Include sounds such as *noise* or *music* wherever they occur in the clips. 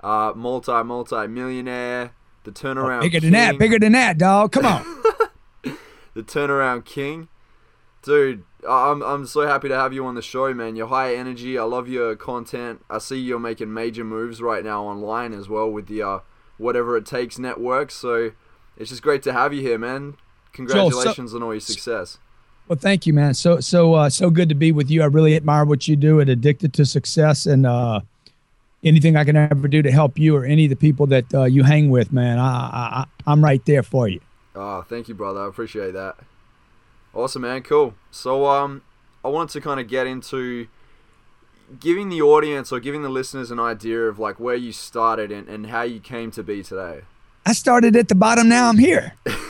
uh, multi multi millionaire, the turnaround. Oh, bigger king. than that, bigger than that, dog. Come on. *laughs* *laughs* the turnaround king, dude. I'm I'm so happy to have you on the show, man. You're high energy. I love your content. I see you're making major moves right now online as well with the uh, whatever it takes network. So it's just great to have you here, man. Congratulations Joel, so, on all your success. Well, thank you, man. So so uh, so good to be with you. I really admire what you do at Addicted to Success, and uh, anything I can ever do to help you or any of the people that uh, you hang with, man, I, I, am right there for you. Oh, thank you, brother. I appreciate that. Awesome, man. Cool. So, um, I wanted to kind of get into giving the audience or giving the listeners an idea of like where you started and, and how you came to be today. I started at the bottom. Now I'm here. *laughs*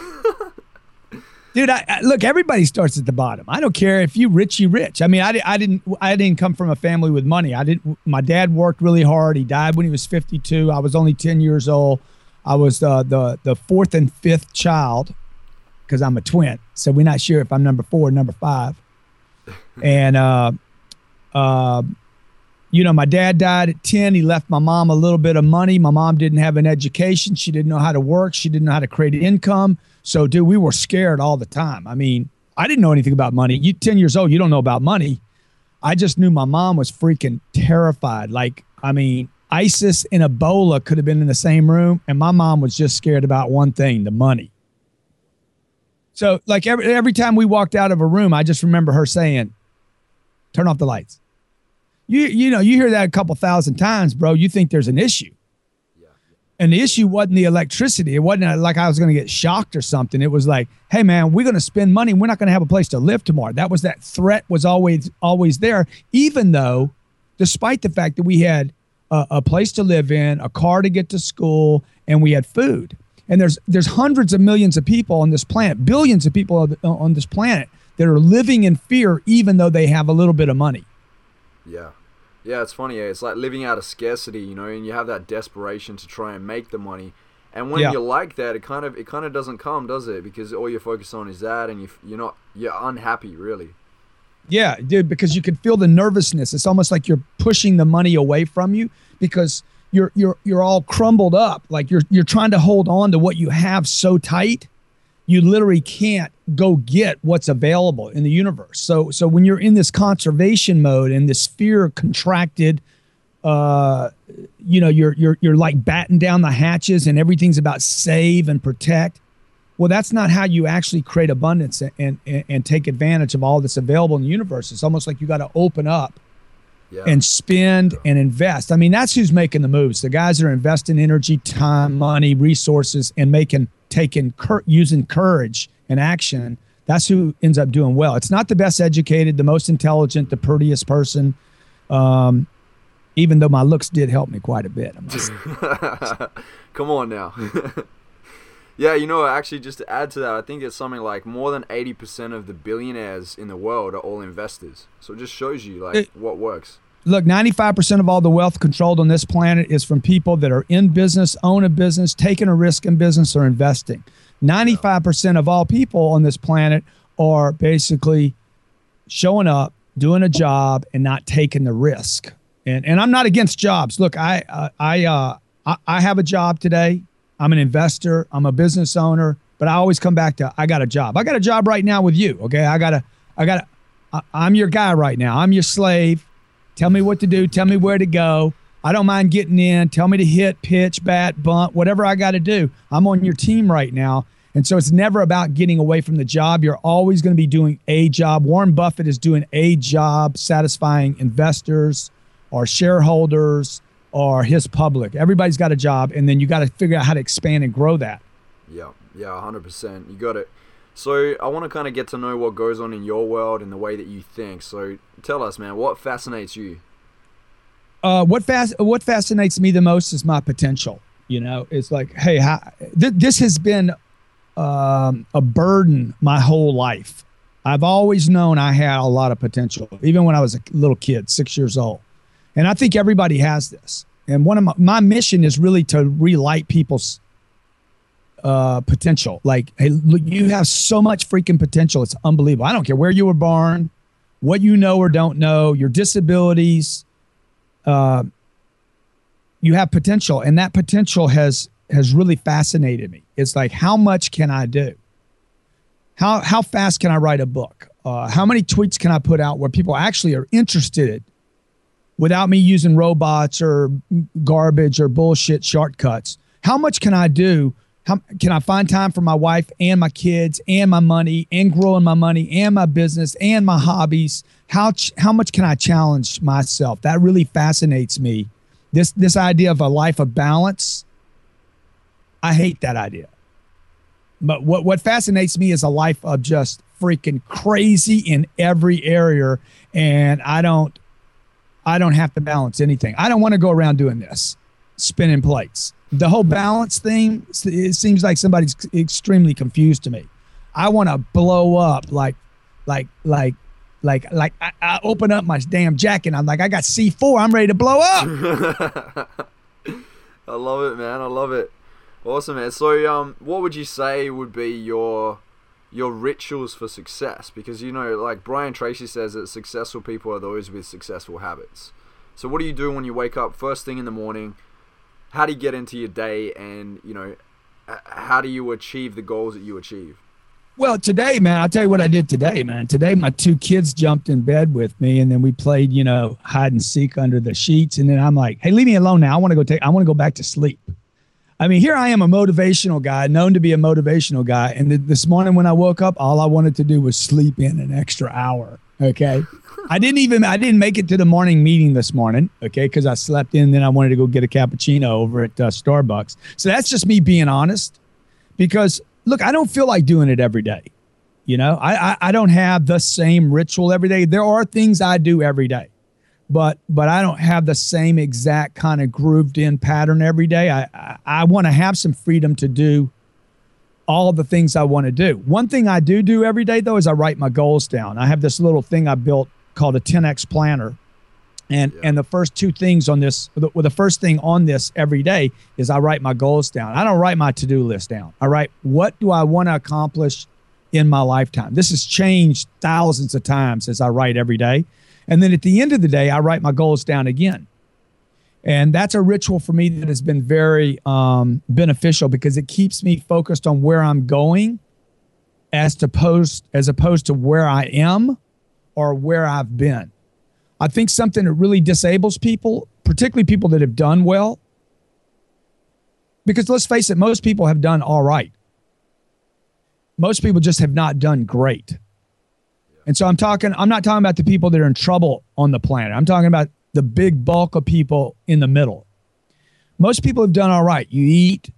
dude. I, I, look. Everybody starts at the bottom. I don't care if you rich, you rich. I mean, I, I didn't. I didn't come from a family with money. I didn't. My dad worked really hard. He died when he was 52. I was only 10 years old. I was uh, the the fourth and fifth child because I'm a twin. So we're not sure if I'm number four or number five. and uh, uh, you know, my dad died at 10. He left my mom a little bit of money. My mom didn't have an education. She didn't know how to work. She didn't know how to create income. So, dude, we were scared all the time. I mean, I didn't know anything about money. You 10 years old, you don't know about money. I just knew my mom was freaking terrified. Like, I mean, ISIS and Ebola could have been in the same room, and my mom was just scared about one thing the money. So, like, every, every time we walked out of a room, I just remember her saying, Turn off the lights. You, you know, you hear that a couple thousand times, bro. You think there's an issue. And the issue wasn't the electricity. It wasn't like I was going to get shocked or something. It was like, hey man, we're going to spend money. We're not going to have a place to live tomorrow. That was that threat was always always there. Even though, despite the fact that we had a, a place to live in, a car to get to school, and we had food. And there's there's hundreds of millions of people on this planet, billions of people on this planet that are living in fear, even though they have a little bit of money. Yeah. Yeah, it's funny. Eh? It's like living out of scarcity, you know, and you have that desperation to try and make the money. And when yeah. you're like that, it kind of it kind of doesn't come, does it? Because all you're focused on is that, and you you're not you're unhappy, really. Yeah, dude, because you can feel the nervousness. It's almost like you're pushing the money away from you because you're you're you're all crumbled up. Like you're you're trying to hold on to what you have so tight you literally can't go get what's available in the universe. So so when you're in this conservation mode and this fear contracted uh you know you're you're you're like batting down the hatches and everything's about save and protect. Well, that's not how you actually create abundance and and, and take advantage of all that's available in the universe. It's almost like you got to open up yeah. and spend and invest. I mean, that's who's making the moves. The guys that are investing energy, time, money, resources, and making taking cur- using courage and action. That's who ends up doing well. It's not the best educated, the most intelligent, the prettiest person. Um, even though my looks did help me quite a bit. *laughs* Come on now. *laughs* yeah, you know, actually, just to add to that, I think it's something like more than 80% of the billionaires in the world are all investors. So it just shows you like it, what works. Look, 95% of all the wealth controlled on this planet is from people that are in business, own a business, taking a risk in business, or investing. 95% of all people on this planet are basically showing up, doing a job, and not taking the risk. And, and I'm not against jobs. Look, I, I, uh, I, I have a job today. I'm an investor. I'm a business owner. But I always come back to I got a job. I got a job right now with you. Okay, I got a, I got a, I'm your guy right now. I'm your slave. Tell me what to do. Tell me where to go. I don't mind getting in. Tell me to hit, pitch, bat, bunt, whatever I got to do. I'm on your team right now. And so it's never about getting away from the job. You're always going to be doing a job. Warren Buffett is doing a job satisfying investors or shareholders or his public. Everybody's got a job. And then you got to figure out how to expand and grow that. Yeah, yeah, 100%. You got it. So I want to kind of get to know what goes on in your world and the way that you think. So tell us, man, what fascinates you? Uh, what fas- what fascinates me the most is my potential. You know, it's like, hey, how, th- this has been um, a burden my whole life. I've always known I had a lot of potential, even when I was a little kid, six years old. And I think everybody has this. And one of my, my mission is really to relight people's uh, potential. Like, hey, look, you have so much freaking potential. It's unbelievable. I don't care where you were born, what you know or don't know, your disabilities. Uh, you have potential, and that potential has has really fascinated me. It's like, how much can I do? How how fast can I write a book? Uh, how many tweets can I put out where people actually are interested without me using robots or garbage or bullshit shortcuts? How much can I do? How can I find time for my wife and my kids and my money and growing my money and my business and my hobbies? How how much can I challenge myself? That really fascinates me. This this idea of a life of balance. I hate that idea. But what what fascinates me is a life of just freaking crazy in every area and I don't I don't have to balance anything. I don't want to go around doing this, spinning plates the whole balance thing it seems like somebody's extremely confused to me. I want to blow up like like like like like I, I, open up my damn jacket i'm like i got c4 i'm ready to blow up. *laughs* I love it man i love it. Awesome man. So um what would you say would be your your rituals for success? Because you know like brian tracy says that successful people are those with successful habits. So what do you do when you wake up first thing in the morning how do you get into your day and you know how do you achieve the goals that you achieve? Well today man i'll tell you what i did today man. Today my two kids jumped in bed with me and then we played you know hide and seek under the sheets and then i'm like hey leave me alone now. I want to go take i want to go back to sleep. I mean here i am a motivational guy known to be a motivational guy and th- this morning when i woke up all i wanted to do was sleep in an extra hour okay I didn't even I didn't make it to the morning meeting this morning, okay, because I slept in. Then I wanted to go get a cappuccino over at uh, Starbucks. So that's just me being honest. Because look, I don't feel like doing it every day. You know, I, I I don't have the same ritual every day. There are things I do every day, but but I don't have the same exact kind of grooved in pattern every day. I I, I want to have some freedom to do all the things I want to do. One thing I do do every day though is I write my goals down. I have this little thing I built called a 10x planner. And yeah. and the first two things on this, well, the first thing on this every day is I write my goals down. I don't write my to do list down. I write what do I want to accomplish in my lifetime. This has changed thousands of times as I write every day. And then at the end of the day, I write my goals down again. And that's a ritual for me that has been very um, beneficial because it keeps me focused on where I'm going as opposed as opposed to where I am or where I've been. I think something that really disables people, particularly people that have done well, because let's face it, most people have done all right. Most people just have not done great. And so I'm talking, I'm not talking about the people that are in trouble on the planet. I'm talking about the big bulk of people in the middle. Most people have done all right. You eat,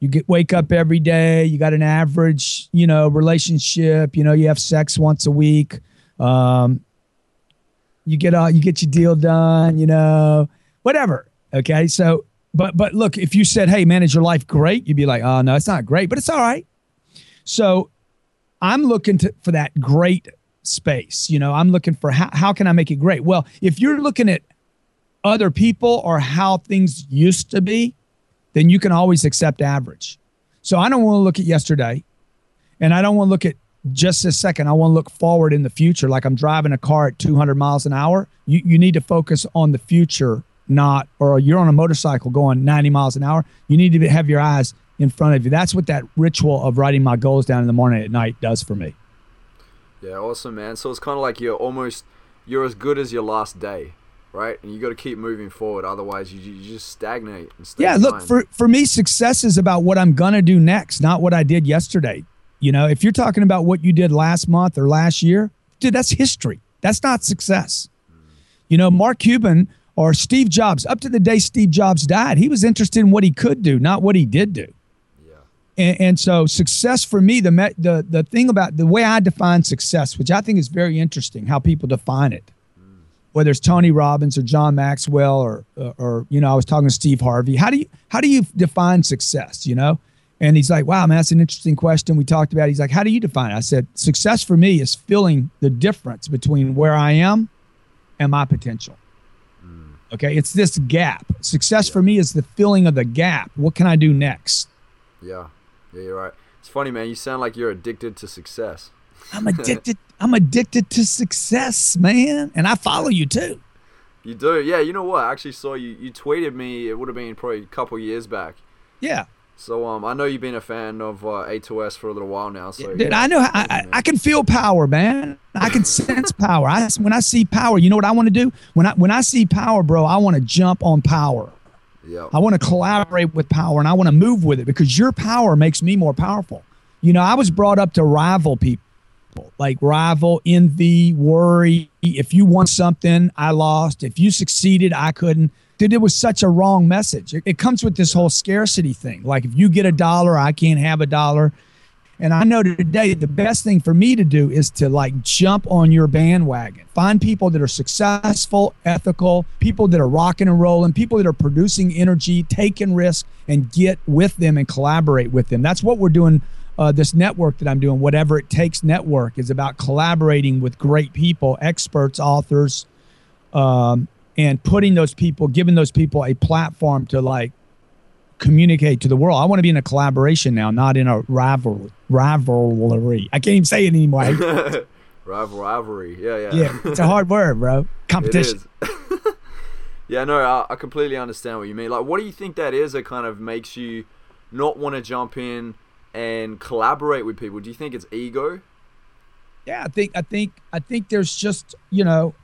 you get wake up every day, you got an average, you know, relationship, you know, you have sex once a week um, you get all you get your deal done, you know, whatever. Okay, so but but look, if you said, "Hey, man, is your life great?" You'd be like, "Oh no, it's not great, but it's all right." So I'm looking to, for that great space. You know, I'm looking for how, how can I make it great? Well, if you're looking at other people or how things used to be, then you can always accept average. So I don't want to look at yesterday and I don't want to look at just a second, I want to look forward in the future. Like I'm driving a car at 200 miles an hour. You, you need to focus on the future, not, or you're on a motorcycle going 90 miles an hour. You need to have your eyes in front of you. That's what that ritual of writing my goals down in the morning at night does for me. Yeah, awesome, man. So it's kind of like you're almost, you're as good as your last day right? And you got to keep moving forward. Otherwise, you, you just stagnate. Yeah, look for for me, success is about what I'm gonna do next, not what I did yesterday. You know, if you're talking about what you did last month or last year, dude, that's history. That's not success. You know, Mark Cuban or Steve Jobs, up to the day Steve Jobs died, he was interested in what he could do, not what he did do. Yeah. And, and so success for me, the, the the thing about the way I define success, which I think is very interesting, how people define it, mm. whether it's Tony Robbins or John Maxwell or, or, or you know, I was talking to Steve Harvey. How do you how do you define success? You know, and he's like, wow, man, that's an interesting question. We talked about. It. He's like, how do you define it? I said, success for me is feeling the difference between where I am and my potential. Okay, it's this gap. Success for me is the filling of the gap. What can I do next? Yeah, yeah, you're right. It's funny, man. You sound like you're addicted to success. I'm *laughs* addicted. I'm addicted to success, man, and I follow you too. You do, yeah. You know what? I actually saw you. You tweeted me. It would have been probably a couple years back. Yeah. So um, I know you've been a fan of uh, A2S for a little while now. So Dude, yeah. I know. I, I, I can feel power, man. I can sense power. I when I see power, you know what I want to do? When I when I see power, bro, I want to jump on power. Yeah. I want to collaborate with power and I want to move with it because your power makes me more powerful. You know, I was brought up to rival people, like rival, envy, worry. If you won something, I lost. If you succeeded, I couldn't. Dude, it was such a wrong message. It, it comes with this whole scarcity thing. Like if you get a dollar, I can't have a dollar. And I know today the best thing for me to do is to like jump on your bandwagon. Find people that are successful, ethical, people that are rocking and rolling, people that are producing energy, taking risks, and get with them and collaborate with them. That's what we're doing. Uh, this network that I'm doing, whatever it takes network, is about collaborating with great people, experts, authors, um, and putting those people, giving those people a platform to like communicate to the world. I want to be in a collaboration now, not in a rivalry. Rivalry. I can't even say it anymore. Rival *laughs* rivalry. Yeah, yeah. yeah, it's a hard word, bro. *laughs* Competition. *laughs* yeah, no, I, I completely understand what you mean. Like, what do you think that is that kind of makes you not want to jump in and collaborate with people? Do you think it's ego? Yeah, I think I think I think there's just you know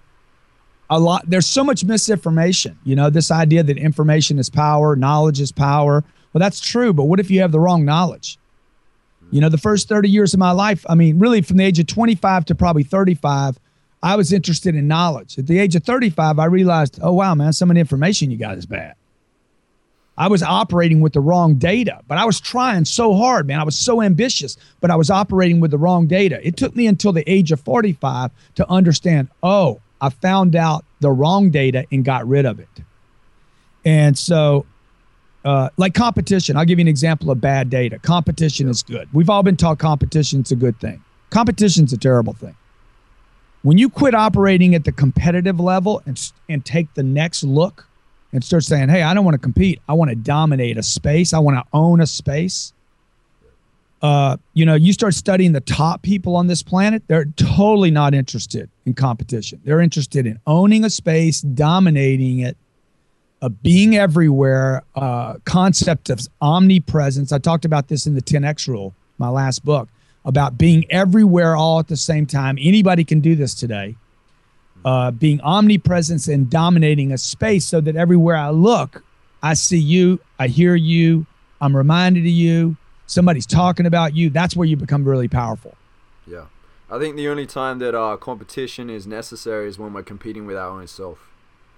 a lot. There's so much misinformation. You know, this idea that information is power, knowledge is power. Well, that's true, but what if you have the wrong knowledge? You know, the first 30 years of my life, I mean, really from the age of 25 to probably 35, I was interested in knowledge. At the age of 35, I realized, oh, wow, man, some of the information you got is bad. I was operating with the wrong data, but I was trying so hard, man. I was so ambitious, but I was operating with the wrong data. It took me until the age of 45 to understand, oh, I found out the wrong data and got rid of it. And so uh, like competition, I'll give you an example of bad data. Competition is good. We've all been taught competition's a good thing. Competition's a terrible thing. When you quit operating at the competitive level and and take the next look and start saying, "Hey, I don't want to compete. I want to dominate a space. I want to own a space." Uh, you know, you start studying the top people on this planet, they're totally not interested in competition. They're interested in owning a space, dominating it, uh, being everywhere, uh, concept of omnipresence. I talked about this in the 10X rule, my last book, about being everywhere all at the same time. Anybody can do this today. Uh, being omnipresence and dominating a space so that everywhere I look, I see you, I hear you, I'm reminded of you, somebody's talking about you. That's where you become really powerful. Yeah. I think the only time that uh, competition is necessary is when we're competing with our own self.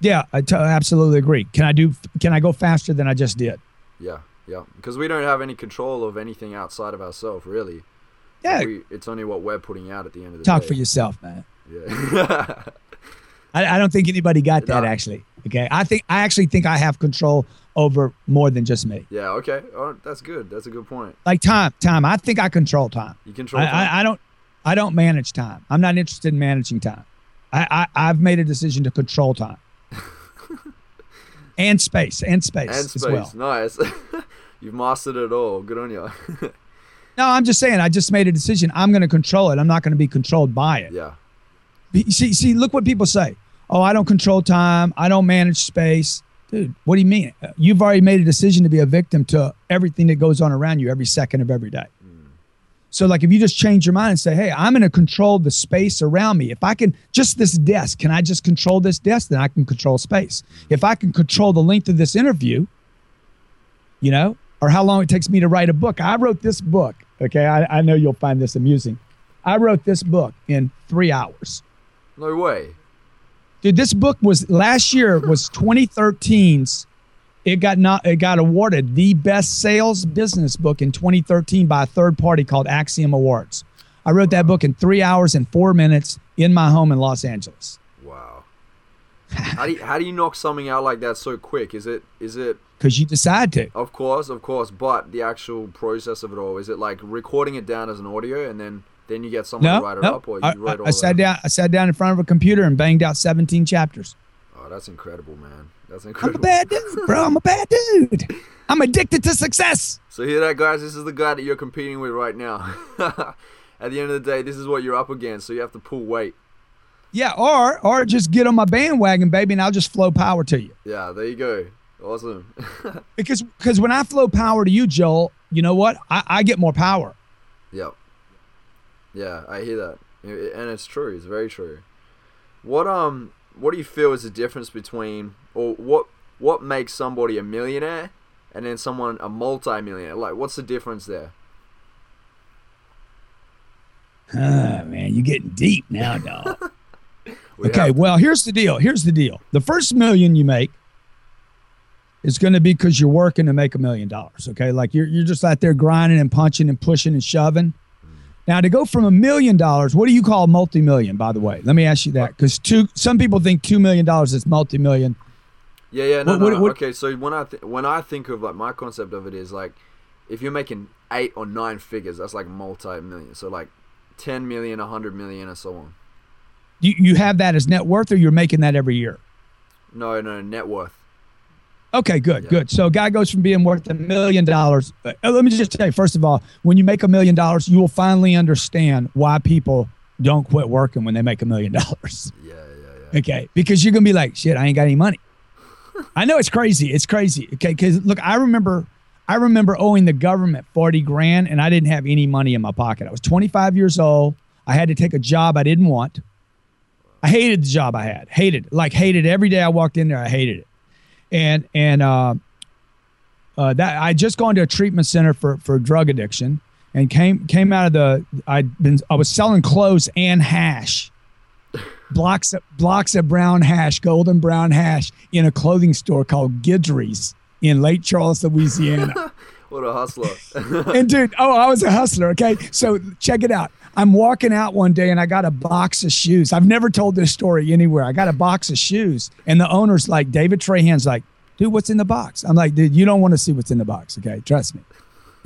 Yeah, I t- absolutely agree. Can I do? Can I go faster than I just did? Yeah, yeah. Because we don't have any control of anything outside of ourselves, really. Yeah, We, it's only what we're putting out at the end of the talk day. Talk for yourself, man. Yeah. *laughs* I, I don't think anybody got that No. actually. Okay, I think I actually think I have control over more than just me. yeah, okay. Oh, that's good. That's a good point. Like time, time. I think I control time. You control I, time. I, I don't, I don't manage time. I'm not interested in managing time. I, I I've made a decision to control time. *laughs* and space, and space, and as space. well. Nice. *laughs* You've mastered it all. Good on you. *laughs* No, I'm just saying. I just made a decision. I'm going to control it. I'm not going to be controlled by it. yeah. See, see, look what people say. Oh, I don't control time. I don't manage space. Dude, what do you mean? You've already made a decision to be a victim to everything that goes on around you every second of every day. Mm. So, like, if you just change your mind and say, hey, I'm going to control the space around me. If I can, just this desk, can I just control this desk? Then I can control space. Mm. If I can control the length of this interview, you know, or how long it takes me to write a book. I wrote this book. Okay. I, I know you'll find this amusing. I wrote this book in three hours. No way. Dude, this book was last year was 2013's. It got not it got awarded the best sales business book in 2013 by a third party called Axiom Awards. I wrote that book in three hours and four minutes in my home in Los Angeles. Wow. how do you, how do you knock something out like that so quick? Is it is it Because you decide to. of course of course, but the actual process of it all is it like recording it down as an audio and then then you get someone No, to write it no. up or you I, wrote all I, I sat down. I sat down in front of a computer and banged out 17 chapters. Oh, that's incredible, man. That's incredible. I'm a bad dude, bro. I'm a bad dude. I'm addicted to success. So hear that, guys? This is the guy that you're competing with right now. *laughs* At the end of the day, this is what you're up against. So you have to pull weight. Yeah, or or just get on my bandwagon, baby, and I'll just flow power to you. Yeah, there you go. Awesome. *laughs* Because because when I flow power to you, Joel, you know what? I, I get more power. yep. Yeah, I hear that, and it's true. It's very true. What um, what do you feel is the difference between, or what what makes somebody a millionaire, and then someone a multi-millionaire? Like, what's the difference there? Ah, *sighs* man, you're getting deep now, dog. *laughs* We okay, have- well, here's the deal. Here's the deal. The first million you make is going to be because you're working to make a million dollars. Okay, like you're you're just out there grinding and punching and pushing and shoving. Now, to go from a million dollars, what do you call multi-million? By the way, let me ask you that because two some people think two million dollars is multi-million. Yeah, yeah, no, What- no, what- no. what- Okay, so when I th- when I think of like my concept of it is like, if you're making eight or nine figures, that's like multi-million. So like, ten million, a hundred million, and so on. You you have that as net worth, or you're making that every year. No, no, net worth. Okay, good, Yeah. good. So a guy goes from being worth a million dollars. uh, Let me just say, first of all, when you make a million dollars, you will finally understand why people don't quit working when they make a million dollars. *laughs* Yeah, yeah, yeah. Okay, because you're gonna be like, shit, I ain't got any money. *laughs* I know it's crazy. It's crazy. Okay, because look, I remember, I remember owing the government forty grand, and I didn't have any money in my pocket. I was 25 years old. I had to take a job I didn't want. I hated the job I had. Hated, it. like hated every day I walked in there. I hated it, and and uh, uh, that I just gone to a treatment center for for drug addiction, and came came out of the. I'd been I was selling clothes and hash blocks of, blocks of brown hash, golden brown hash, in a clothing store called Gidry's in Lake Charles, Louisiana. *laughs* What a hustler. *laughs* and dude, oh, I was a hustler. Okay, so check it out. I'm walking out one day and I got a box of shoes. I've never told this story anywhere. I got a box of shoes, and the owner's like, David Trahan's like, dude, what's in the box? I'm like, dude, you don't want to see what's in the box. Okay, trust me.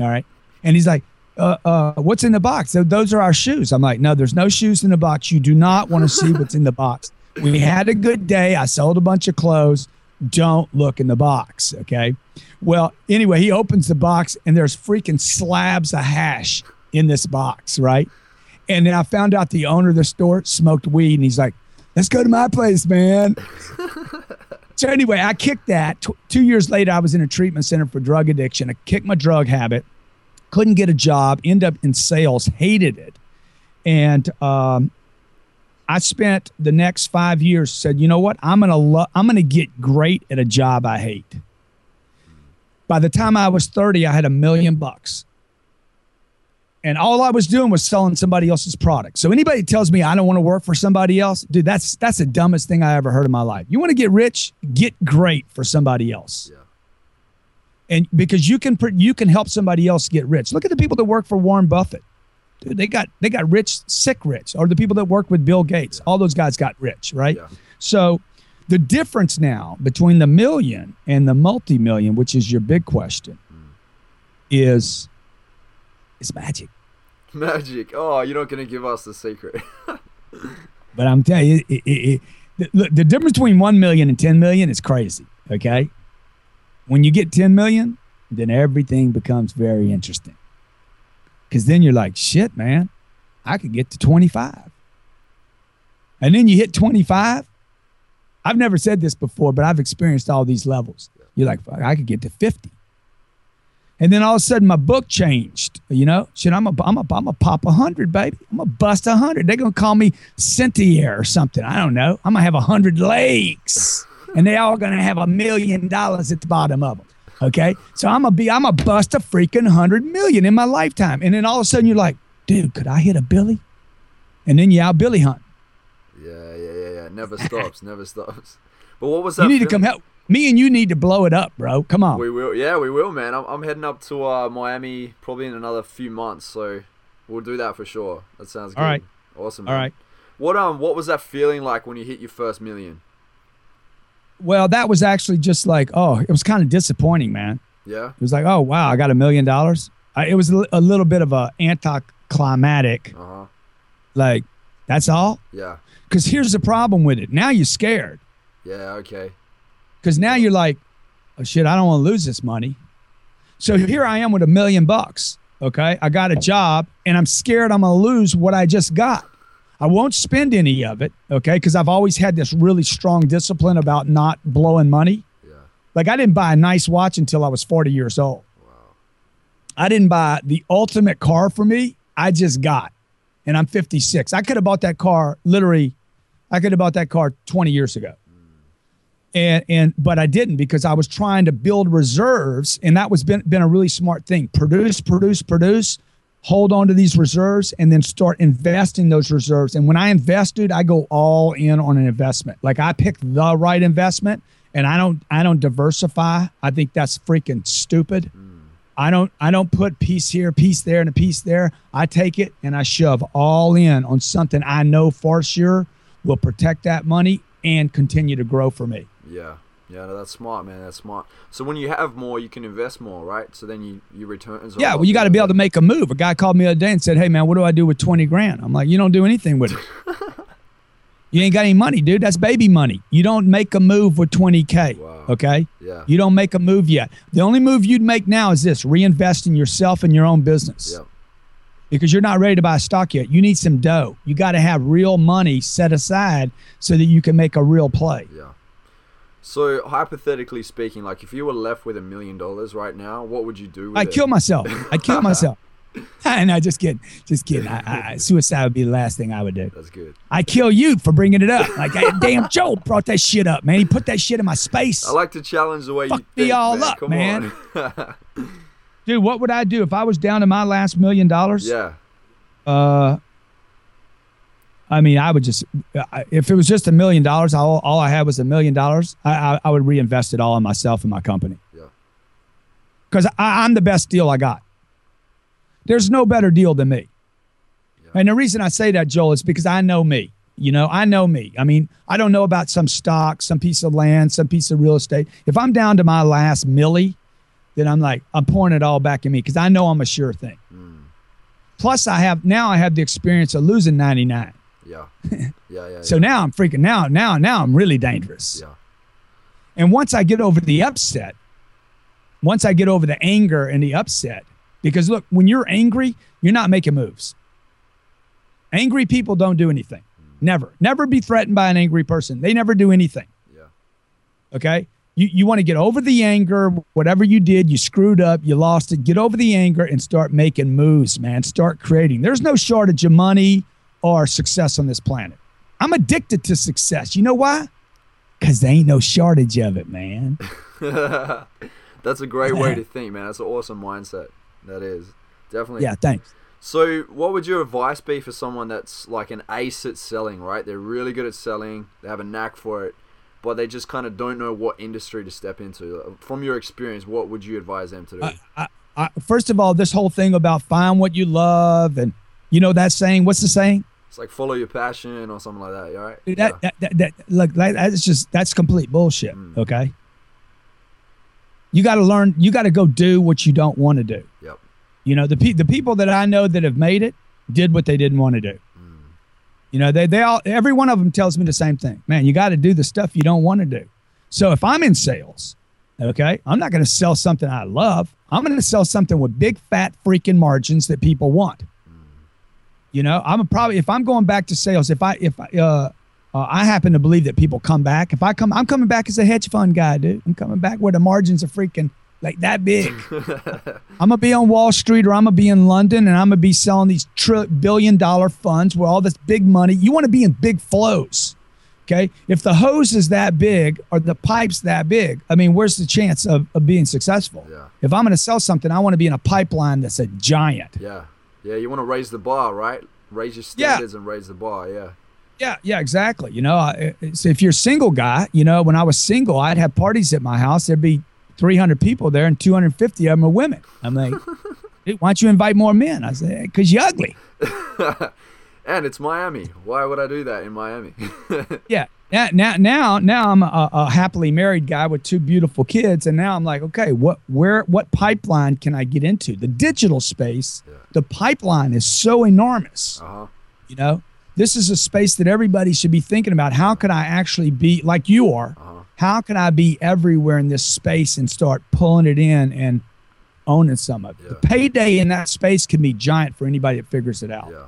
All right. And he's like, uh, uh, what's in the box? Those are our shoes. I'm like, no, there's no shoes in the box. You do not want to see what's in the box. We had a good day. I sold a bunch of clothes. Don't look in the box. Okay. Well, anyway, he opens the box and there's freaking slabs of hash in this box, right? And then I found out the owner of the store smoked weed and he's like, let's go to my place, man. *laughs* so anyway, I kicked that. T- two years later, I was in a treatment center for drug addiction. I kicked my drug habit couldn't get a job, end up in sales, hated it. And um, I spent the next five years said, you know what? I'm gonna lo- I'm gonna get great at a job I hate. By the time I was 30, I had a million bucks. And all I was doing was selling somebody else's product. So anybody tells me I don't want to work for somebody else, dude, that's that's the dumbest thing I ever heard in my life. You want to get rich? Get great for somebody else yeah. and because you can you can help somebody else get rich. Look at the people that work for Warren Buffett. Dude, they got they got rich, sick rich, or the people that work with Bill Gates. All those guys got rich, right? Yeah. So the difference now between the million and the multi-million, which is your big question, hmm. is is magic. Magic. Oh, you're not gonna give us the secret. *laughs* But I'm telling you, it, it, it, the, look, the difference between 1 million and 10 million is crazy. Okay. When you get 10 million, then everything becomes very interesting. Because then you're like, shit, man, I could get to 25. And then you hit 25. I've never said this before, but I've experienced all these levels. You're like, I could get to 50. And then all of a sudden, my book changed. You know, shit, I'm a, I'm a, I'm a pop a hundred, baby. I'm a bust a hundred. They're gonna call me Cynthia or something. I don't know. I'm gonna have a hundred legs, and they all gonna have a million dollars at the bottom of them. Okay, so I'm gonna be, I'm gonna bust a freaking hundred million in my lifetime. And then all of a sudden, you're like, dude, could I hit a Billy? And then you out Billy hunt. yeah, yeah, yeah, yeah. Never stops. never stops. But what was that? You need to come help. Me and you need to blow it up, bro. Come on. We will. Yeah, we will, man. I'm, I'm heading up to uh, Miami probably in another few months, so we'll do that for sure. That sounds good. All right. Awesome. All man. right. What um what was that feeling like when you hit your first million? Well, that was actually just like, oh, it was kind of disappointing, man. Yeah. It was like, oh wow, I got a million dollars. It was a a little bit of a anticlimactic, Uh huh. like that's all. Yeah. Because here's the problem with it. Now you're scared. Yeah. Okay. Because now you're like, oh shit, I don't want to lose this money. So here I am with a million bucks. Okay. I got a job and I'm scared I'm going to lose what I just got. I won't spend any of it. Okay. Because I've always had this really strong discipline about not blowing money. Yeah. Like I didn't buy a nice watch until I was 40 years old. I didn't buy the ultimate car for me. I just got, and I'm 56. I could have bought that car literally. I could have bought that car 20 years ago. Mm. And and but I didn't because I was trying to build reserves, and that was been been a really smart thing. Produce, produce, produce. Hold on to these reserves and then start investing those reserves. And when I invested, I go all in on an investment. Like I pick the right investment and I don't I don't diversify. I think that's freaking stupid. I don't I don't put piece here, piece there, and a piece there. I take it and I shove all in on something I know for sure will protect that money and continue to grow for me. Yeah. Yeah. No, that's smart, man. That's smart. So when you have more, you can invest more, right? So then you you return. Yeah, well, you got to be able to make a move. A guy called me the other day and said, "Hey, man, what do I do with twenty grand?" I'm like, "You don't do anything with it. *laughs* you ain't got any money, dude. That's baby money. You don't make a move with twenty k. Wow. Okay, Yeah. you don't make a move yet. The only move you'd make now is this: reinvest in yourself and your own business." Yep. because you're not ready to buy stock yet. You need some dough. You got to have real money set aside so that you can make a real play. Yeah. So hypothetically speaking, like if you were left with a million dollars right now, what would you do with I it? kill myself. I'd kill *laughs* myself. *laughs* and I just kidding. Just kidding. I, I, *laughs* suicide would be the last thing I would do. That's good. I kill you for bringing it up. Like, damn, Joe brought that shit up, man. He put that shit in my space. I like to challenge the way Fuck you me all man. up, Come man. on. Dude, what would I do if I was down to my last million dollars? yeah. Uh, I mean, I would just if it was just a million dollars, all all I had was a million dollars. I, I I would reinvest it all in myself and my company. Yeah. because I'm the best deal I got. There's no better deal than me. And the reason I say that, Joel, is because I know me. You know, I know me. I mean, I don't know about some stock, some piece of land, some piece of real estate. If I'm down to my last milli, then I'm like, I'm pouring it all back in me because I know I'm a sure thing. Mm. Plus, I have now I have the experience of losing 99. Yeah. *laughs* Yeah. Yeah. So yeah. now I'm freaking now now now I'm really dangerous. Yeah. And once I get over the upset, once I get over the anger and the upset, because look, when you're angry, you're not making moves. Angry people don't do anything. Mm. Never. Never be threatened by an angry person. They never do anything. Yeah. Okay? You you want to get over the anger, whatever you did, you screwed up, you lost it. Get over the anger and start making moves, man. Start creating. There's no shortage of money or success on this planet. I'm addicted to success. You know why? Because there ain't no shortage of it, man. *laughs* *laughs* That's a great way to *laughs* think, man. That's an awesome mindset. That is definitely. Yeah, thanks. So, what would your advice be for someone that's like an ace at selling, right? They're really good at selling, they have a knack for it, but they just kind of don't know what industry to step into. From your experience, what would you advise them to do? I, I, I, first of all, this whole thing about find what you love and you know that saying. What's the saying? It's like follow your passion or something like that, all right? That, yeah. that, that, that look, that, that's just that's complete bullshit. Mm. Okay. You got to learn. You got to go do what you don't want to do. Yep. You know the pe- the people that I know that have made it did what they didn't want to do. Mm. You know they they all every one of them tells me the same thing. Man, you got to do the stuff you don't want to do. So if I'm in sales, okay, I'm not going to sell something I love. I'm going to sell something with big fat freaking margins that people want. You know, I'm a probably if I'm going back to sales, if I if I, uh, uh, I happen to believe that people come back. If I come, I'm coming back as a hedge fund guy, dude. I'm coming back where the margins are freaking like that big. *laughs* I'm gonna be on Wall Street or I'm gonna be in London and I'm gonna be selling these tri- billion dollar funds where all this big money. You want to be in big flows. Okay. If the hose is that big or the pipe's that big, I mean, where's the chance of, of being successful? Yeah. If I'm gonna sell something, I want to be in a pipeline that's a giant. Yeah. Yeah, you want to raise the bar, right? Raise your Yeah. standards and raise the bar, yeah. Yeah, yeah, exactly. You know, if you're a single guy, you know, when I was single, I'd have parties at my house. There'd be 300 people there, and 250 of them are women. I'm like, *laughs* why don't you invite more men? I said, because you're ugly. *laughs* And it's Miami. Why would I do that in Miami? *laughs* Yeah, now, now, now, now I'm a, a, happily married guy with two beautiful kids, and now I'm like, okay, what, where, what pipeline can I get into? The digital space, yeah. the pipeline is so enormous. Uh-huh. You know, this is a space that everybody should be thinking about. How can I actually be like you are? Uh-huh. How can I be everywhere in this space and start pulling it in and owning some of it? Yeah. The payday in that space can be giant for anybody that figures it out. Yeah.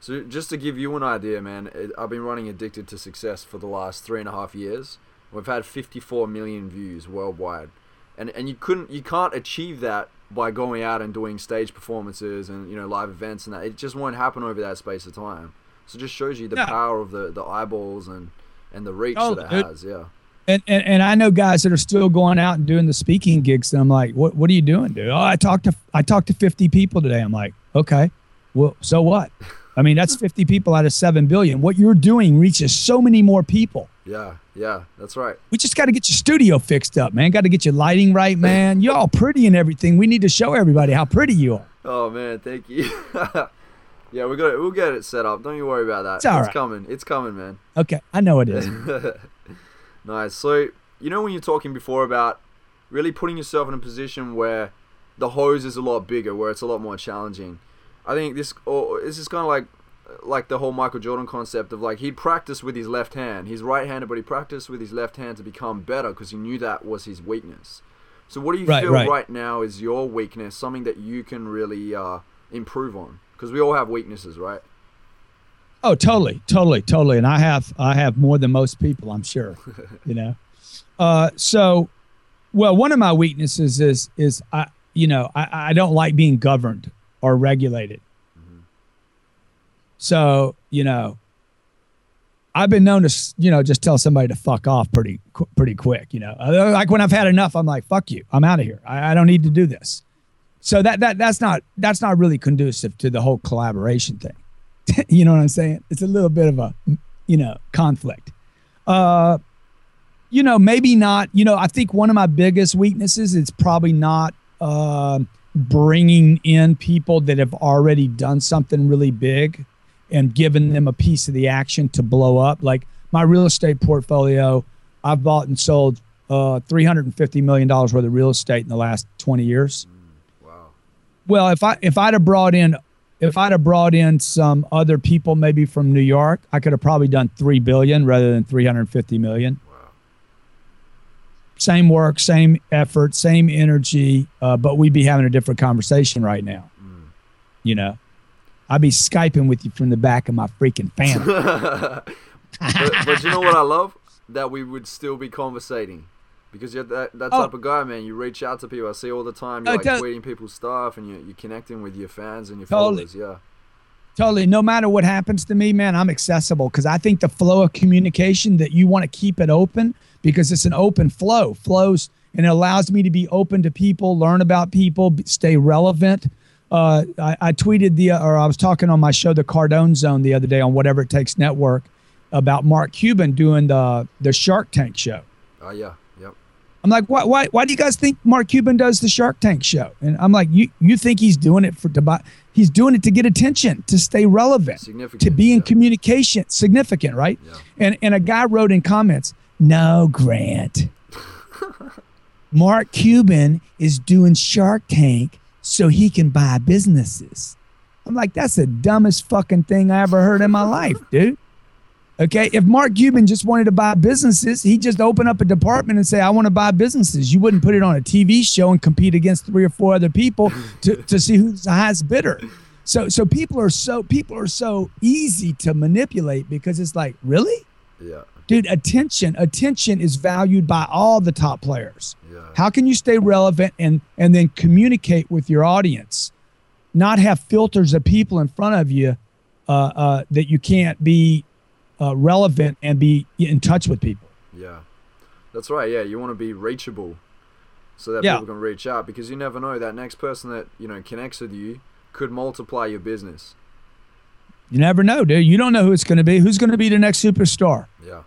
So just to give you an idea, man, I've been running Addicted to Success for the last three and a half years. We've had 54 million views worldwide, and and you couldn't, you can't achieve that by going out and doing stage performances and you know live events and that. It just won't happen over that space of time. So it just shows you the power of the the eyeballs and and the reach oh, that it, it has. Yeah. And, and, and I know guys that are still going out and doing the speaking gigs. And I'm like, what what are you doing, dude? Oh, I talked to I talked to 50 people today. I'm like, okay, well, so what? I mean, that's 50 people out of 7 billion. What you're doing reaches so many more people. Yeah, yeah, that's right. We just got to get your studio fixed up, man. Got to get your lighting right, man. You're all pretty and everything. We need to show everybody how pretty you are. Oh man, thank you. *laughs* yeah, we got it. We'll get it set up. Don't you worry about that. It's, all it's right. coming. It's coming, man. Okay, I know it is. *laughs* nice. So you know when you're talking before about really putting yourself in a position where the hose is a lot bigger, where it's a lot more challenging I think this or this is kind of like like the whole Michael Jordan concept of like he'd practice with his left hand. He's right-handed, but he practiced with his left hand to become better because he knew that was his weakness. So what do you right, feel right. right. now is your weakness, something that you can really uh, improve on? Because we all have weaknesses, right? Oh, totally, totally, totally. And I have I have more than most people, I'm sure. *laughs* you know. Uh, so, well, one of my weaknesses is is I you know I, I don't like being governed or regulated. Mm-hmm. So, you know, I've been known to, you know, just tell somebody to fuck off pretty, pretty quick. You know, uh, like when I've had enough, I'm like, fuck you, I'm out of here. I, I don't need to do this. So that that that's not that's not really conducive to the whole collaboration thing. *laughs* you know what I'm saying? It's a little bit of a, you know, conflict. Uh, you know, maybe not. You know, I think one of my biggest weaknesses is probably not. Uh, bringing in people that have already done something really big and given them a piece of the action to blow up. Like my real estate portfolio, I've bought and sold uh, $350 million worth of real estate in the last 20 years. Mm, wow. Well, if I if I'd have brought in if I'd have brought in some other people maybe from New York, I could have probably done 3 billion rather than 350 million same work, same effort, same energy, uh, but we'd be having a different conversation right now. Mm. You know, I'd be skyping with you from the back of my freaking fan. *laughs* but, but, you know what I love? That we would still be conversating. Because you're that, that oh. type oh. of guy, man. You reach out to people. I see all the time. You're like tweeting people's stuff and you're, you're connecting with your fans and your totally. followers. Yeah. Totally. No matter what happens to me, man, I'm accessible because I think the flow of communication that you want to keep it open because it's an open flow, flows and it allows me to be open to people, learn about people, stay relevant. Uh, I, I, tweeted the, or I was talking on my show, The Cardone Zone, the other day on Whatever It Takes Network about Mark Cuban doing the the Shark Tank show. Oh uh, yeah, yep. I'm like, why, why, why do you guys think Mark Cuban does the Shark Tank show? And I'm like, you, you think he's doing it for to buy? He's doing it to get attention, to stay relevant, to be in yeah. communication, significant, right? Yeah. And and a guy wrote in comments, no, Grant. Mark Cuban is doing Shark Tank so he can buy businesses. I'm like, that's the dumbest fucking thing I ever heard in my life, dude. Okay, if Mark Cuban just wanted to buy businesses, he'd just open up a department and say, I want to buy businesses. You wouldn't put it on a TV show and compete against three or four other people to, to see who's the highest bidder. So so people are so people are so easy to manipulate because it's like, really? Yeah dude attention attention is valued by all the top players. Yeah. how can you stay relevant and and then communicate with your audience? Not have filters of people in front of you uh, uh, that you can't be uh, relevant and be in touch with people. Yeah. That's right yeah you want to be reachable so that yeah. people can reach out because you never know that next person that you know connects with you could multiply your business. You never know dude. You don't know who it's going to be. Who's going to be the next superstar? Yeah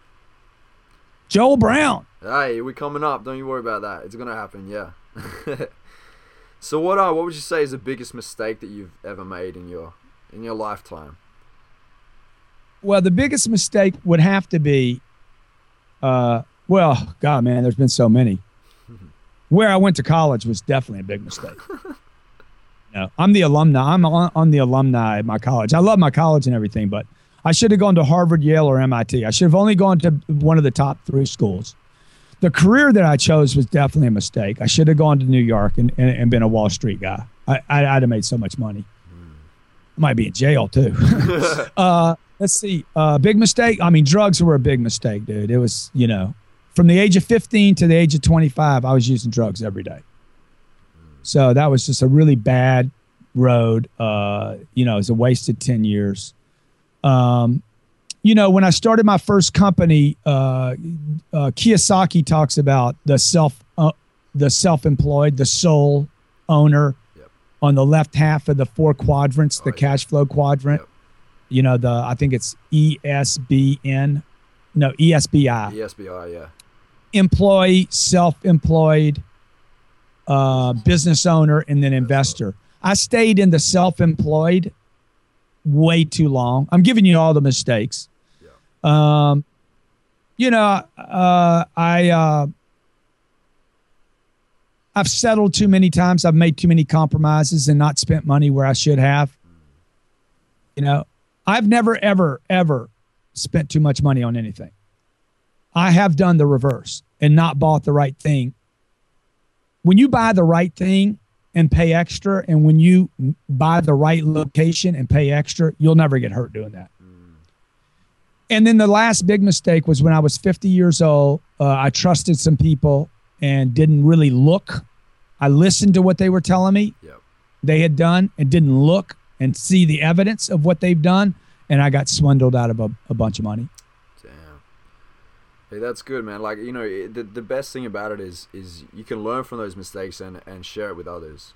Joel Brown. Hey, we're coming up. Don't you worry about that. It's gonna happen. Yeah. *laughs* so what? Uh, what would you say is the biggest mistake that you've ever made in your in your lifetime? Well, the biggest mistake would have to be Uh, well, God, man, there's been so many. *laughs* Where I went to college was definitely a big mistake. *laughs* no, I'm the alumni. I'm on, on the alumni at my college. I love my college and everything, but I should have gone to Harvard, Yale, or MIT. I should have only gone to one of the top three schools. The career that I chose was definitely a mistake. I should have gone to New York and, and, and been a Wall Street guy. I, I, I'd have made so much money. I might be in jail too. *laughs* uh, let's see. Uh, big mistake. I mean, drugs were a big mistake, dude. It was, you know, from the age of 15 to the age of 25, I was using drugs every day. So that was just a really bad road. Uh, you know, it was a wasted 10 years. Um, you know, when I started my first company, uh, uh, Kiyosaki talks about the self, uh, the self-employed, the sole owner Yep. on the left half of the four quadrants, the Oh, yeah. cash flow quadrant. Yep. You know, the I think it's ESBN, no E ESBI yeah. employee, self-employed, uh, business owner, and then investor. I stayed in the self-employed way too long. I'm giving you all the mistakes. Yeah. Um, you know, uh, I uh, I've settled too many times. I've made too many compromises and not spent money where I should have. You know, I've never, ever, ever spent too much money on anything. I have done the reverse and not bought the right thing. When you buy the right thing and pay extra, and when you buy the right location and pay extra, you'll never get hurt doing that. And then the last big mistake was when I was 50 years old. Uh, I trusted some people and didn't really look. I listened to what they were telling me Yep. they had done and didn't look and see the evidence of what they've done. And I got swindled out of a, a bunch of money. Hey, that's good, man. Like you know, it, the the best thing about it is is you can learn from those mistakes and and share it with others.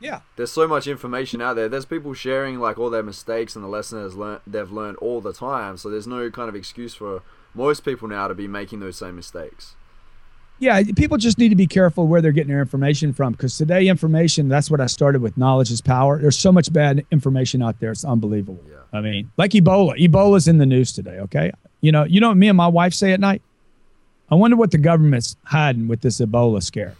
Yeah. There's so much information out there. There's people sharing like all their mistakes and the lessons learned they've learned all the time. So there's no kind of excuse for most people now to be making those same mistakes. Yeah, people just need to be careful where they're getting their information from because today, information, that's what I started with knowledge is power. There's so much bad information out there. It's unbelievable. Yeah. I mean, like Ebola. Ebola's in the news today, okay? You know, you know what me and my wife say at night? I wonder what the government's hiding with this Ebola scare.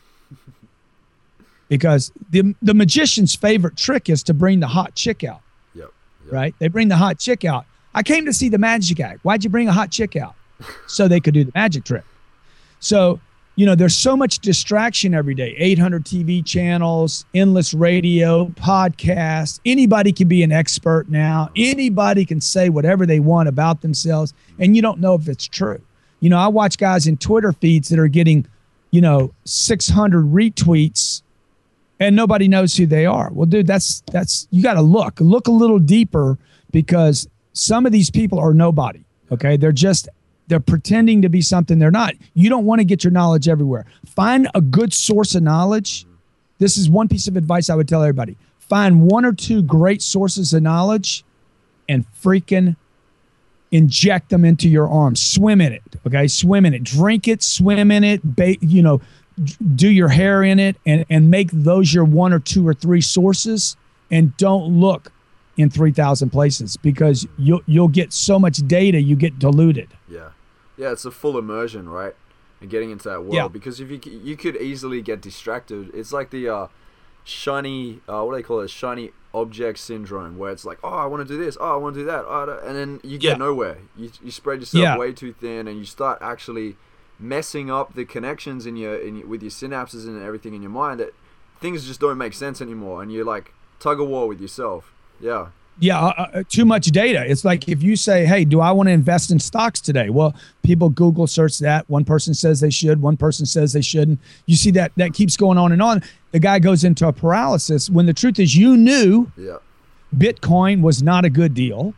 because the, the magician's favorite trick is to bring the hot chick out, Yep. yep. right? They bring the hot chick out. I came to see the magic act. Why'd you bring a hot chick out? So they could do the magic trick. So, you know, there's so much distraction every day 800 TV channels, endless radio, podcasts. Anybody can be an expert now. Anybody can say whatever they want about themselves, and you don't know if it's true. You know, I watch guys in Twitter feeds that are getting, you know, 600 retweets and nobody knows who they are. Well, dude, that's that's you got to look. Look a little deeper because some of these people are nobody. Okay? They're just they're pretending to be something they're not. You don't want to get your knowledge everywhere. Find a good source of knowledge. This is one piece of advice I would tell everybody. Find one or two great sources of knowledge and freaking inject them into your arms. Swim in it. Okay? Swim in it. Drink it, swim in it, ba- you know, do your hair in it and and make those your one or two or three sources and don't look in 3000 places because you'll you'll get so much data you get diluted. Yeah, it's a full immersion, right? And getting into that world Yeah. because if you you could easily get distracted. It's like the uh, shiny, uh, what do they call it? Shiny object syndrome, where it's like, oh, I want to do this, oh, I want to do that, oh, and then you get Yeah. nowhere. You you spread yourself Yeah. way too thin, and you start actually messing up the connections in your in your, with your synapses and everything in your mind that things just don't make sense anymore, and you're like tug of war with yourself. Yeah. Yeah, uh, uh, too much data. It's like if you say, "Hey, do I want to invest in stocks today?" Well, people Google search that. One person says they should, one person says they shouldn't. You see that that keeps going on and on. The guy goes into a paralysis when the truth is you knew Yeah. Bitcoin was not a good deal,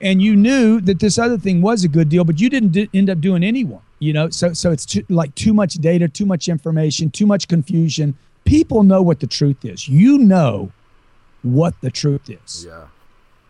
and you knew that this other thing was a good deal, but you didn't d- end up doing any one. You know, so so it's too, like too much data, too much information, too much confusion. People know what the truth is. You know what the truth is Yeah.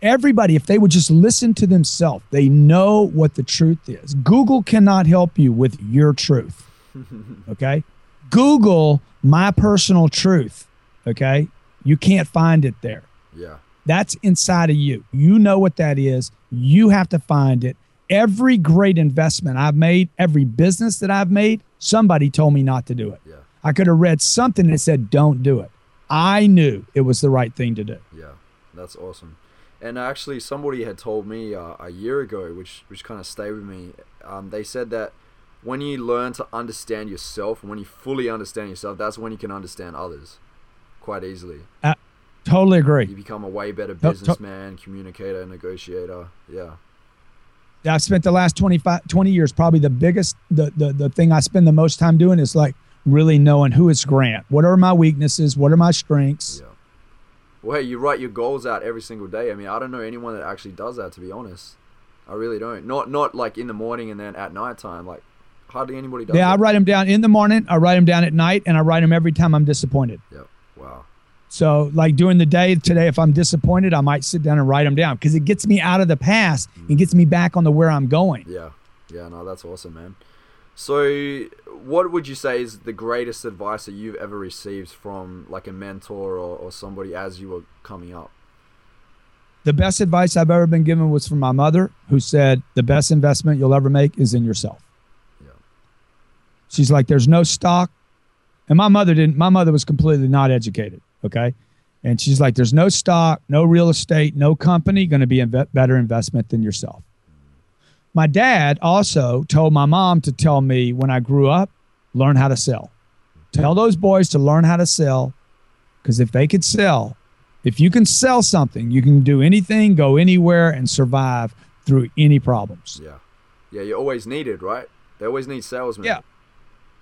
Everybody, if they would just listen to themselves, they know what the truth is. Google cannot help you with your truth. *laughs* Okay. Google my personal truth. Okay. You can't find it there. Yeah. That's inside of you. You know what that is. You have to find it every great investment I've made, every business that I've made, somebody told me not to do it. Yeah. I could have read something that said, don't do it. I knew it was the right thing to do. Yeah, that's awesome. And actually, somebody had told me uh, a year ago, which which kind of stayed with me. Um, they said that when you learn to understand yourself, when you fully understand yourself, that's when you can understand others quite easily. Uh, totally agree. You become a way better businessman, communicator, negotiator. Yeah. I've spent the last 25, 20 years, probably the biggest, the, the, the thing I spend the most time doing is like really knowing who is Grant. What are my weaknesses? What are my strengths? Yeah. Well, hey, you write your goals out every single day. I mean, I don't know anyone that actually does that, to be honest. I really don't. Not not like in the morning and then at night time. Like hardly anybody does. Yeah, that. I write them down in the morning. I write them down at night, and I write them every time I'm disappointed. Yeah. Wow. So, like during the day today, if I'm disappointed, I might sit down and write them down because it gets me out of the past and mm. gets me back on the where I'm going. Yeah. Yeah. No, that's awesome, man. So, what would you say is the greatest advice that you've ever received from like a mentor or, or somebody as you were coming up? The best advice I've ever been given was from my mother, who said, The best investment you'll ever make is in yourself. Yeah. She's like, There's no stock. And my mother didn't, my mother was completely not educated. Okay. And she's like, There's no stock, no real estate, no company going to be a better investment than yourself. My dad also told my mom to tell me when I grew up, learn how to sell. Tell those boys to learn how to sell because if they could sell, if you can sell something, you can do anything, go anywhere, and survive through any problems. Yeah. Yeah. You're always needed, right? They always need salesmen. Yeah.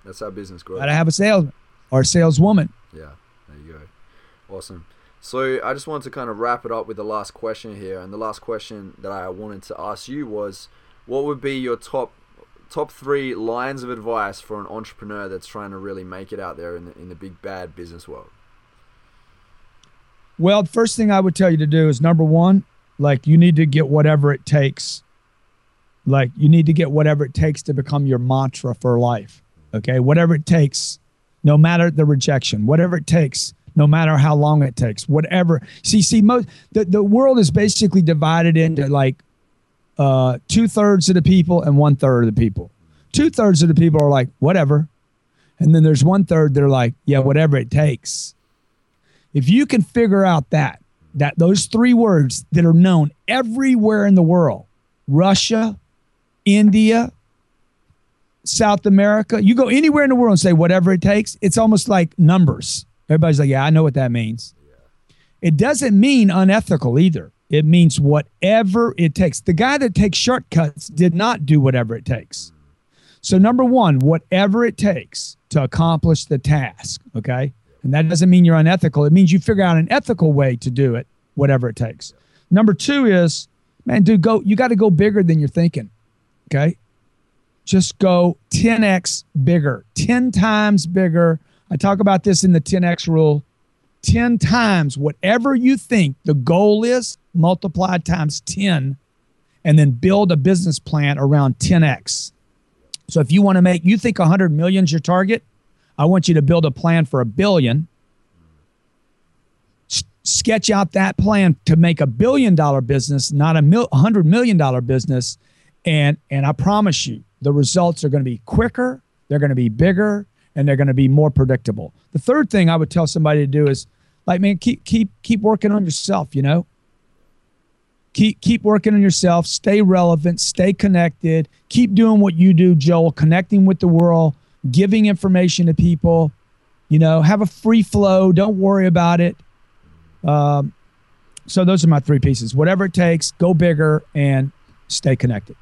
That's how business grows. Gotta have a salesman or a saleswoman. Yeah, there you go. Awesome. So I just wanted to kind of wrap it up with the last question here, and the last question that I wanted to ask you was, what would be your top top three lines of advice for an entrepreneur that's trying to really make it out there in the in the big bad business world? Well, the first thing I would tell you to do is number one, like you need to get whatever it takes. Like you need to get whatever it takes to become your mantra for life. Okay. Whatever it takes, no matter the rejection, whatever it takes, no matter how long it takes, whatever. See, see, most the, the world is basically divided into like uh two thirds of the people and one third of the people. Two thirds of the people are like, whatever. And then there's one third that are like, yeah, whatever it takes. If you can figure out that, that those three words that are known everywhere in the world, Russia, India, South America, you go anywhere in the world and say whatever it takes, it's almost like numbers. Everybody's like, yeah, I know what that means. It doesn't mean unethical either. It means whatever it takes. The guy that takes shortcuts did not do whatever it takes. So, number one, whatever it takes to accomplish the task, okay? And that doesn't mean you're unethical. It means you figure out an ethical way to do it, whatever it takes. Number two is, man, dude, go, you got to go bigger than you're thinking, okay? Just go 10x bigger, 10 times bigger. I talk about this in the 10x rule 10 times whatever you think the goal is, multiply times 10, and then build a business plan around 10x. So if you want to make, you think 100 million is your target, I want you to build a plan for a billion. Sketch out that plan to make a billion dollar business, not a mil- hundred million dollar business, and and I promise you, the results are going to be quicker, they're going to be bigger, and they're going to be more predictable. The third thing I would tell somebody to do is, like, man, keep keep keep working on yourself. You know, keep keep working on yourself. Stay relevant. Stay connected. Keep doing what you do, Joel. Connecting with the world, giving information to people. You know, have a free flow. Don't worry about it. Um, so those are my three pieces. Whatever it takes, go bigger and stay connected.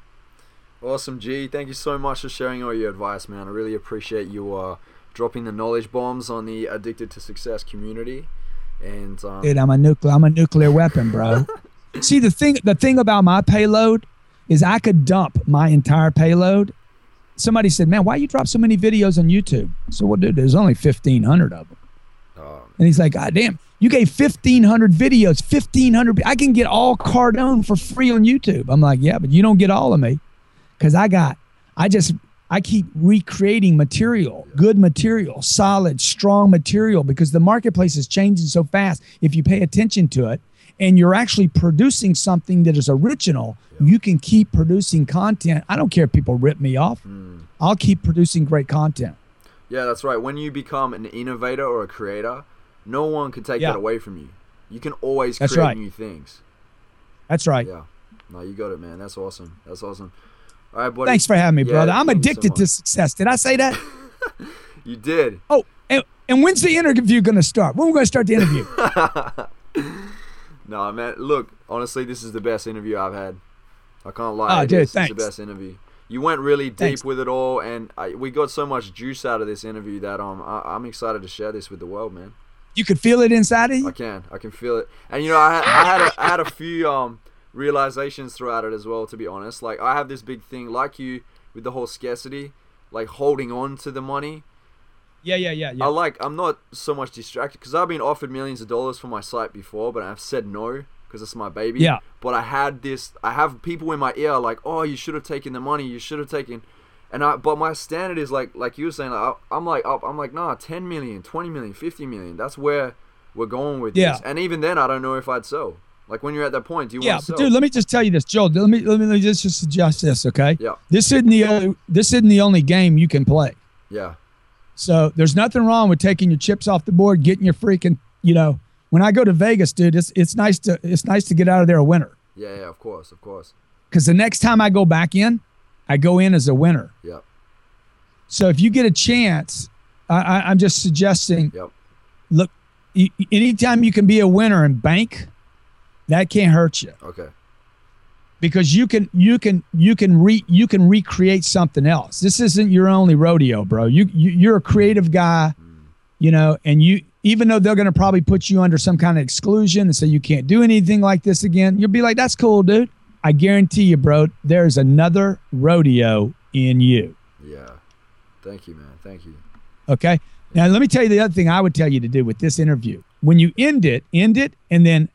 Awesome, G. Thank you so much for sharing all your advice, man. I really appreciate you uh, dropping the knowledge bombs on the Addicted to Success community. And um, Dude, I'm a nuclear. I'm a nuclear weapon, bro. *laughs* See the thing. The thing about my payload is I could dump my entire payload. Somebody said, "Man, why you drop so many videos on YouTube?" So, well, dude, there's only 1,500 of them. uh, And he's like, God damn, you gave 1,500 videos, 1,500. I can get all Cardone for free on YouTube. I'm like, yeah, but you don't get all of me because I got, I just, I keep recreating material, good material, solid, strong material because the marketplace is changing so fast. If you pay attention to it and you're actually producing something that is original, you can keep producing content. I don't care if people rip me off. Hmm. I'll keep producing great content. Yeah, that's right. When you become an innovator or a creator, no one can take Yeah. that away from you. You can always That's create right. new things. That's right. Yeah. No, you got it, man. That's awesome. That's awesome. All right, buddy. Thanks for having me, Yeah, brother. I'm you so addicted to success. Did I say that? *laughs* You did. Oh, and, and when's the interview going to start? When are we going to start the interview? *laughs* No, man. Look, honestly, this is the best interview I've had. I can't lie. Oh, It dude, is. Is the best interview. You went really deep Thanks. with it all, and I, we got so much juice out of this interview that um, I, I'm excited to share this with the world, man. You could feel it inside of you. I can, I can feel it. And you know, I, had- I had a, I had a few um realizations throughout it as well. To be honest, like I have this big thing, like you, with the whole scarcity, like holding on to the money. Yeah, yeah, yeah, yeah. I like I'm not so much distracted because I've been offered millions of dollars for my site before, but I've said no because it's my baby. Yeah. But I had this. I have people in my ear like, oh, you should have taken the money. You should have taken. And I, but my standard is like, like you were saying, like, I- I'm like, up, I'm like, nah, 10 million, 20 million, 50 million. That's where we're going with Yeah. this. And even then, I don't know if I'd sell. Like when you're at that point, do you Yeah, want to but dude, let me just tell you this, Joe. Let me let me, let me just just suggest this, okay? Yeah. This isn't the only this isn't the only game you can play. yeah. So there's nothing wrong with taking your chips off the board, getting your freaking, you know. When I go to Vegas, dude, it's it's nice to it's nice to get out of there a winner. Yeah, yeah, of course, of course. Because the next time I go back in, I go in as a winner. Yep, So if you get a chance, I, I, I'm just suggesting. yep. Look, anytime you can be a winner and bank, that can't hurt you. Okay. because you can you can you can re you can recreate something else. This isn't your only rodeo, bro. You, you you're a creative guy, you know, and you even though they're going to probably put you under some kind of exclusion and say you can't do anything like this again, you'll be like, "That's cool, dude." I guarantee you, bro. There's another rodeo in you. Yeah. Thank you, man. Thank you. Okay. Now let me tell you the other thing I would tell you to do with this interview. When you end it, end it, and then,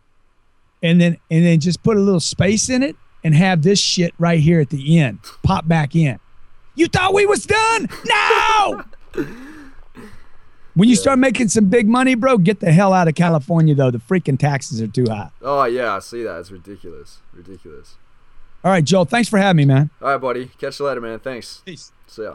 and then, and then just put a little space in it, and have this shit right here at the end pop back in. You thought we was done? No. when you start making some big money, bro, get the hell out of California though. The freaking taxes are too high. Oh yeah, I see that. It's ridiculous. Ridiculous. All right, Joel. Thanks for having me, man. All right, buddy. Catch you later, man. Thanks. Peace. See ya.